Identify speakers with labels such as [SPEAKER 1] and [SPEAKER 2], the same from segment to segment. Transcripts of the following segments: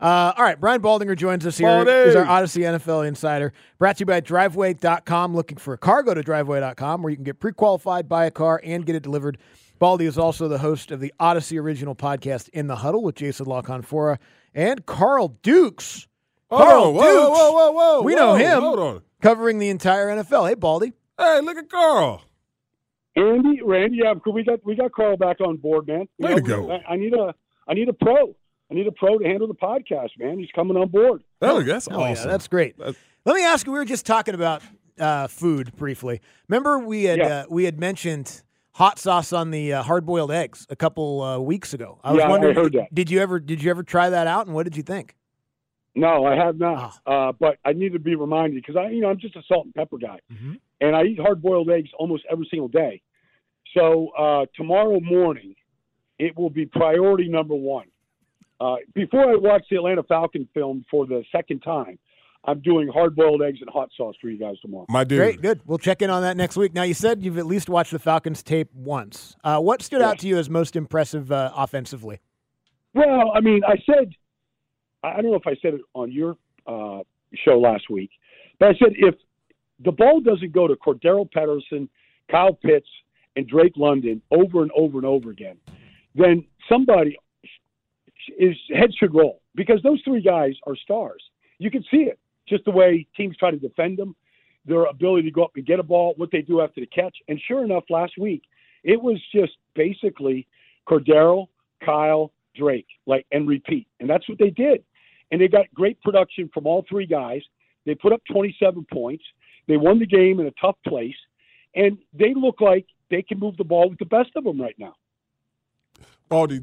[SPEAKER 1] Uh, all right, Brian Baldinger joins us here.
[SPEAKER 2] Baldy.
[SPEAKER 1] He's our Odyssey NFL insider. Brought to you by Driveway.com. Looking for a car, go to Driveway.com where you can get pre qualified, buy a car, and get it delivered. Baldy is also the host of the Odyssey original podcast, In the Huddle, with Jason La Canfora and Carl Dukes.
[SPEAKER 2] Hold
[SPEAKER 1] Carl
[SPEAKER 2] whoa,
[SPEAKER 1] Dukes.
[SPEAKER 2] whoa, whoa, whoa,
[SPEAKER 1] We
[SPEAKER 2] whoa,
[SPEAKER 1] know him.
[SPEAKER 2] Hold on.
[SPEAKER 1] Covering the entire NFL. Hey, Baldy.
[SPEAKER 2] Hey, look at Carl.
[SPEAKER 3] Andy, Randy, yeah, we got we got Carl back on board, man. You
[SPEAKER 2] Way
[SPEAKER 3] know,
[SPEAKER 2] to go.
[SPEAKER 3] I, I need a I need a pro. I need a pro to handle the podcast, man. He's coming on board.
[SPEAKER 2] Oh, that's
[SPEAKER 1] Oh, yeah,
[SPEAKER 2] awesome.
[SPEAKER 1] that's great.
[SPEAKER 2] That's-
[SPEAKER 1] Let me ask you. We were just talking about uh, food briefly. Remember, we had
[SPEAKER 3] Yeah.
[SPEAKER 1] uh, we had mentioned hot sauce on the uh, hard boiled eggs a couple uh, weeks ago. I was
[SPEAKER 3] Yeah, I
[SPEAKER 1] wondering,
[SPEAKER 3] heard that.
[SPEAKER 1] did you ever did you ever try that out, and what did you think?
[SPEAKER 3] No, I have not. Uh, but I need to be reminded because I, you know, I'm just a salt and pepper guy,
[SPEAKER 1] Mhm.
[SPEAKER 3] and I eat hard boiled eggs almost every single day. So uh, tomorrow morning, it will be priority number one. Uh, before I watch the Atlanta Falcon film for the second time, I'm doing hard boiled eggs and hot sauce for you guys tomorrow.
[SPEAKER 2] My dude.
[SPEAKER 1] Great, good. We'll check in on that next week. Now, you said you've at least watched the Falcons tape once. Uh, what stood out to you as most impressive uh, offensively?
[SPEAKER 3] Well, I mean, I said, I I don't know if I said it on your uh, show last week, but I said if the ball doesn't go to Cordarrelle Patterson, Kyle Pitts, and Drake London over and over and over again, then somebody is head should roll because those three guys are stars. You can see it just the way teams try to defend them, their ability to go up and get a ball, what they do after the catch, and sure enough, last week it was just basically Cordarrelle, Kyle, Drake, like and repeat, and that's what they did. And they got great production from all three guys. They put up 27 points. They won the game in a tough place, and they look like they can move the ball with the best of them right now.
[SPEAKER 2] Baldy.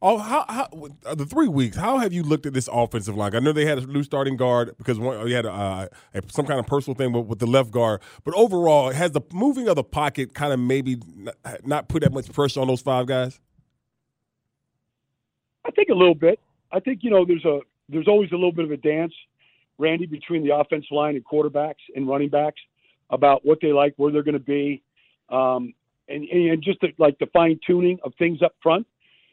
[SPEAKER 2] Oh, how, how uh, the three weeks? How have you looked at this offensive line? I know they had a new starting guard because one, you had a, some kind of personal thing with, with the left guard, but overall, has the moving of the pocket kind of maybe not, not put that much pressure on those five guys?
[SPEAKER 3] I think a little bit. I think you know there's a there's always a little bit of a dance, Randy, between the offensive line and quarterbacks and running backs about what they like, where they're going to be, um, and, and just the, like the fine tuning of things up front.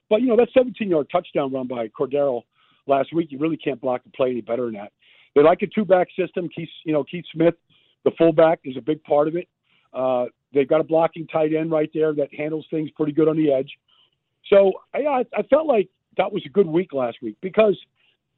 [SPEAKER 3] But you know that 17 yard touchdown run by Cordarrelle last week, you really can't block the play any better than that. They like a two back system. Keith, you know Keith Smith, the fullback, is a big part of it. Uh, they've got a blocking tight end right there that handles things pretty good on the edge. So I, I felt like that was a good week last week because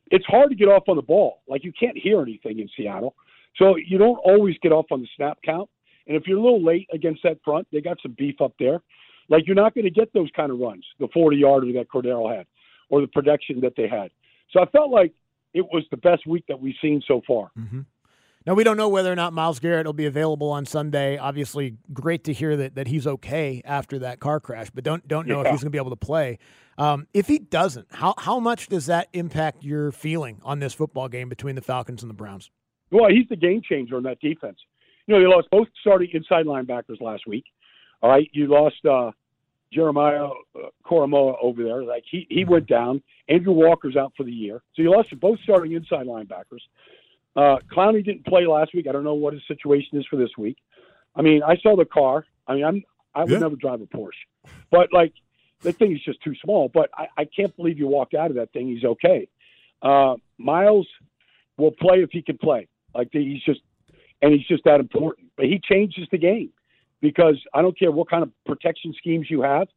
[SPEAKER 3] it's hard to get off on the ball. Like you can't hear anything in Seattle, so you don't always get off on the snap count. And if you're a little late against that front, they got some beef up there. Like you're not going to get those kind of runs, the 40 yarder that Cordarrelle had, or the production that they had. So I felt like it was the best week that we've seen so far.
[SPEAKER 1] Now we don't know whether or not Myles Garrett will be available on Sunday. Obviously, great to hear that, that he's okay after that car crash, but don't don't know if he's going to be able to play. Um, if he doesn't, how how much does that impact your feeling on this football game between the Falcons and the Browns?
[SPEAKER 3] Well, he's the game changer on that defense. You know, they lost both starting inside linebackers last week. All right, you lost uh, Jeremiah uh, Koramoah over there. Like he he went down. Andrew Walker's out for the year, so you lost both starting inside linebackers. Uh, Clowney didn't play last week. I don't know what his situation is for this week. I mean, I saw the car. I mean, I'm I would
[SPEAKER 2] Yeah.
[SPEAKER 3] never drive a Porsche, but like the thing is just too small. But I, I can't believe you walked out of that thing. He's okay. Uh, Myles will play if he can play. Like he's just, and he's just that important. But he changes the game because I don't care what kind of protection schemes you have.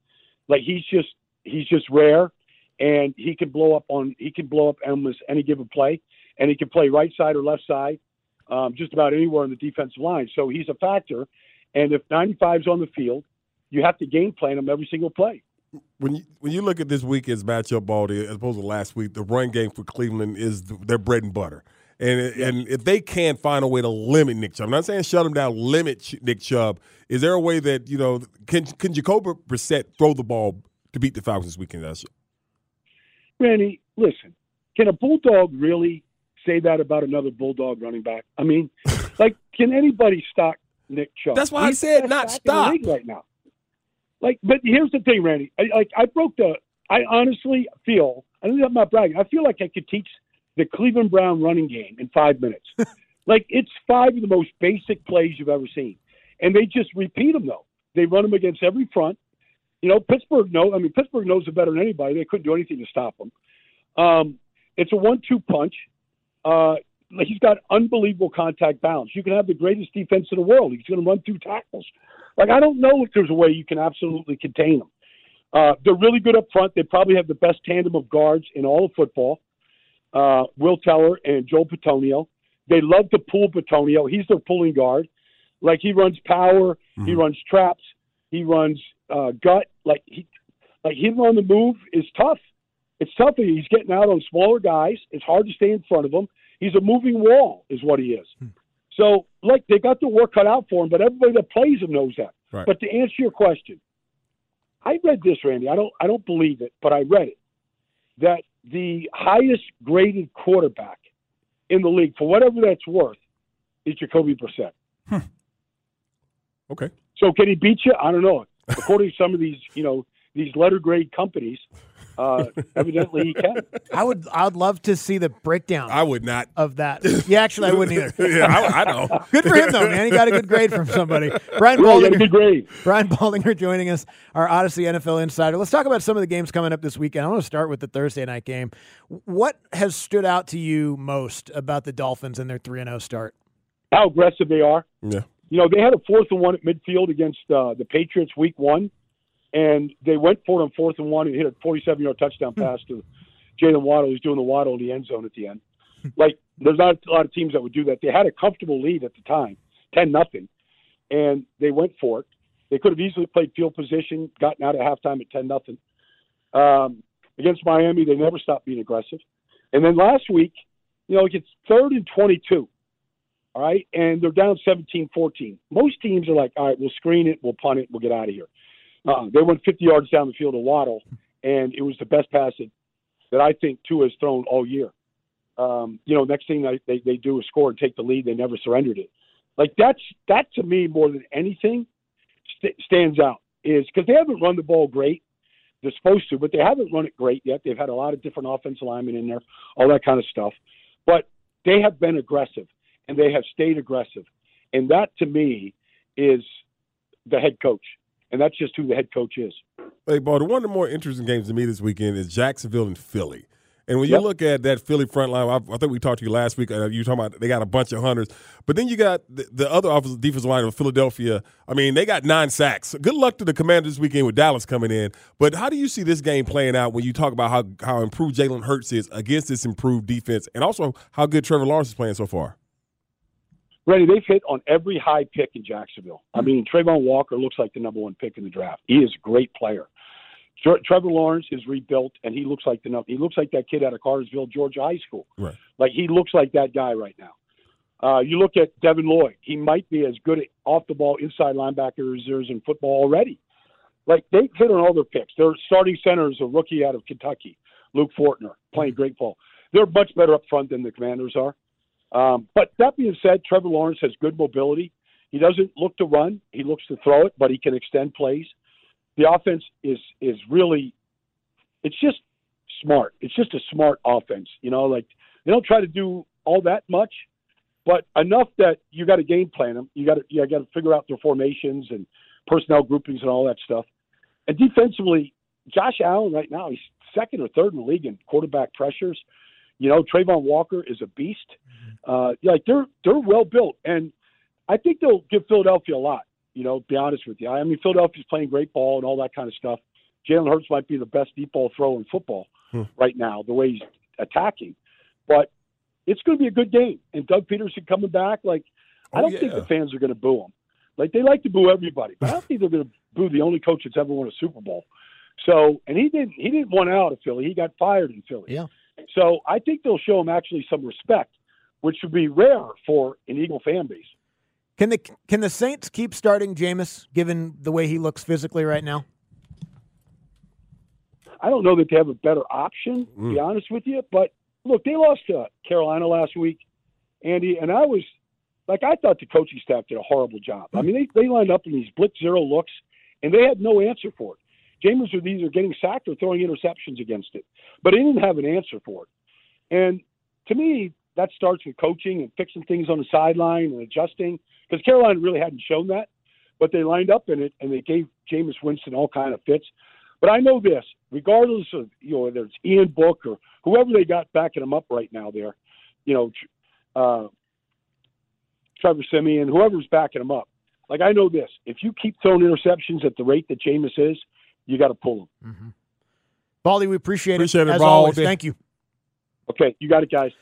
[SPEAKER 3] Like he's just he's just rare, and he can blow up on he can blow up almost any given play, and he can play right side or left side, um, just about anywhere on the defensive line. So he's a factor. And if 95's on the field, you have to game plan him every single play.
[SPEAKER 2] When you when you look at this weekend's matchup, Baldy, as opposed to last week, the run game for Cleveland is their bread and butter. And and if they can't find a way to limit Nick Chubb, I'm not saying shut him down, limit Nick Chubb. Is there a way that you know can can Jacoby Brissett throw the ball to beat the Falcons this weekend? That's
[SPEAKER 3] Randy, listen, can a bulldog really say that about another bulldog running back? I mean, like, can anybody stop Nick Chubb?
[SPEAKER 2] That's why He's I said not stop
[SPEAKER 3] right now. Like, but here's the thing, Randy. I, like, I broke the. I honestly feel. I I'm not bragging. I feel like I could teach the Cleveland Brown running game in five minutes. like it's five of the most basic plays you've ever seen, and they just repeat them though. They run them against every front. You know, Pittsburgh know. I mean, Pittsburgh knows it better than anybody. They couldn't do anything to stop them. Um, it's a one-two punch. Uh, he's got unbelievable contact balance. You can have the greatest defense in the world. He's going to run through tackles. Like I don't know if there's a way you can absolutely contain them. Uh, they're really good up front. They probably have the best tandem of guards in all of football uh, Will Teller and Joel Bitonio. They love to pull Bitonio. He's their pulling guard. Like he runs power, mm-hmm. he runs traps, he runs uh, gut. Like he, like him on the move is tough. It's tough. He's getting out on smaller guys. It's hard to stay in front of him. He's a moving wall, is what he is. Hmm. So, like, they got the work cut out for him, but everybody that plays him knows that. Right. But to answer your question, I read this, Randy. I don't, I don't believe it, but I read it. That the highest graded quarterback in the league, for whatever that's worth, is Jacoby Brissett.
[SPEAKER 2] Hmm. Okay.
[SPEAKER 3] So can he beat you? I don't know. According to some of these, you know, these letter grade companies, uh, evidently he can.
[SPEAKER 1] I would. I'd love to see the breakdown.
[SPEAKER 2] I would not
[SPEAKER 1] of that. Yeah, actually, I wouldn't either.
[SPEAKER 2] yeah, I, I, know.
[SPEAKER 1] Good for him though, man. He got a good grade from somebody. Brian
[SPEAKER 3] well, Baldinger. Good grade.
[SPEAKER 1] Brian Baldinger joining us, our Odyssey NFL insider. Let's talk about some of the games coming up this weekend. I want to start with the Thursday night game. What has stood out to you most about the Dolphins and their three and zero oh start?
[SPEAKER 3] How aggressive they are.
[SPEAKER 2] Yeah.
[SPEAKER 3] You know, they had a fourth and one at midfield against uh, the Patriots week one and they went for it on fourth and one and hit a 47 yard touchdown hmm. pass to Jaylen Waddle, who's doing the Waddle in the end zone at the end. Hmm. like, there's not a lot of teams that would do that. They had a comfortable lead at the time, 10 nothing, and they went for it. They could have easily played field position, gotten out at halftime at 10 nothing. Um, against Miami, they never stopped being aggressive. And then last week, you know, it gets third and 22. All right. And they're down 17 14. Most teams are like, all right, we'll screen it, we'll punt it, we'll get out of here. Uh, they went 50 yards down the field to Waddle, and it was the best pass that, that I think Tua has thrown all year. Um, you know, next thing they, they, do is score and take the lead. They never surrendered it. Like that's that to me more than anything st- stands out is because they haven't run the ball great. They're supposed to, but they haven't run it great yet. They've had a lot of different offensive linemen in there, all that kind of stuff. But they have been aggressive and they have stayed aggressive, and that to me is the head coach and that's just who the head coach is.
[SPEAKER 2] Hey, Baldy, one of the more interesting games to me this weekend is Jacksonville and Philly. And when you yep. look at that Philly front line, I, I, think we talked to you last week. Uh, you talking about they got a bunch of hunters, but then you got the, the other offensive defensive line of Philadelphia. I mean, they got nine sacks. Good luck to the Commanders this weekend with Dallas coming in. But how do you see this game playing out when you talk about how how improved Jalen Hurts is against this improved defense, and also how good Trevor Lawrence is playing so far?
[SPEAKER 3] Ready, they've hit on every high pick in Jacksonville. I mean, Travon Walker looks like the number one pick in the draft. He is a great player. Trevor Lawrence is rebuilt, and he looks like the number. He looks like that kid out of Cartersville, Georgia High School.
[SPEAKER 2] Right.
[SPEAKER 3] Like he looks like that guy right now. Uh, you look at Devin Lloyd; he might be as good at off the ball inside linebackers as in football already. Like they hit on all their picks. Their starting center is a rookie out of Kentucky, Luke Fortner, playing great ball. They're much better up front than the Commanders are. Um, but that being said, Trevor Lawrence has good mobility. He doesn't look to run; he looks to throw it, but he can extend plays. The offense is is really, it's just smart. It's just a smart offense. You know, like they don't try to do all that much, but enough that you got to game plan them. You got to you got to figure out their formations and personnel groupings and all that stuff. And defensively, Josh Allen right now he's second or third in the league in quarterback pressures. You know, Travon Walker is a beast. Mm-hmm. Uh, like they're they're well built, and I think they'll give Philadelphia a lot. You know, be honest with you. I mean, Philadelphia's playing great ball and all that kind of stuff. Jalen Hurts might be the best deep ball thrower in football
[SPEAKER 2] Hmm.
[SPEAKER 3] right now, the way he's attacking. But it's going to be a good game. And Doug Pederson coming back, like I
[SPEAKER 2] Oh,
[SPEAKER 3] don't think
[SPEAKER 2] yeah.
[SPEAKER 3] the fans are going to boo him. Like they like to boo everybody, but I don't think they're going to boo the only coach that's ever won a Super Bowl. So, and he didn't he didn't want out of Philly. He got fired in Philly.
[SPEAKER 1] Yeah.
[SPEAKER 3] So I think they'll show him actually some respect, which would be rare for an Eagle fan base.
[SPEAKER 1] Can the can the Saints keep starting Jameis given the way he looks physically right now?
[SPEAKER 3] I don't know that they have a better option, to be mm. honest with you. But look, they lost to Carolina last week, Andy, and I was like, I thought the coaching staff did a horrible job. I mm. mean, they, they lined up in these blitz zero looks, and they had no answer for it. Jameis was either getting sacked or throwing interceptions against it, but he didn't have an answer for it. And to me, that starts with coaching and fixing things on the sideline and adjusting because Carolina really hadn't shown that, but they lined up in it and they gave Jameis Winston all kind of fits. But I know this, regardless of you know whether it's Ian Book or whoever they got backing him up right now, there, you know, uh, Trevor Siemian, whoever's backing him up. Like I know this, if you keep throwing interceptions at the rate that Jameis is, you got to pull him. Mm-hmm.
[SPEAKER 1] Baldy, we appreciate,
[SPEAKER 2] Appreciate it,
[SPEAKER 1] as always. Thank you.
[SPEAKER 3] Okay, you got it, guys.